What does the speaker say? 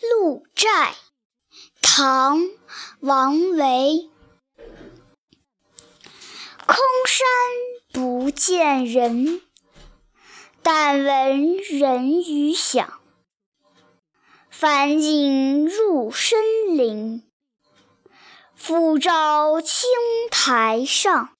鹿柴唐王维。空山不见人但闻人语响。返景入深林复照青苔上。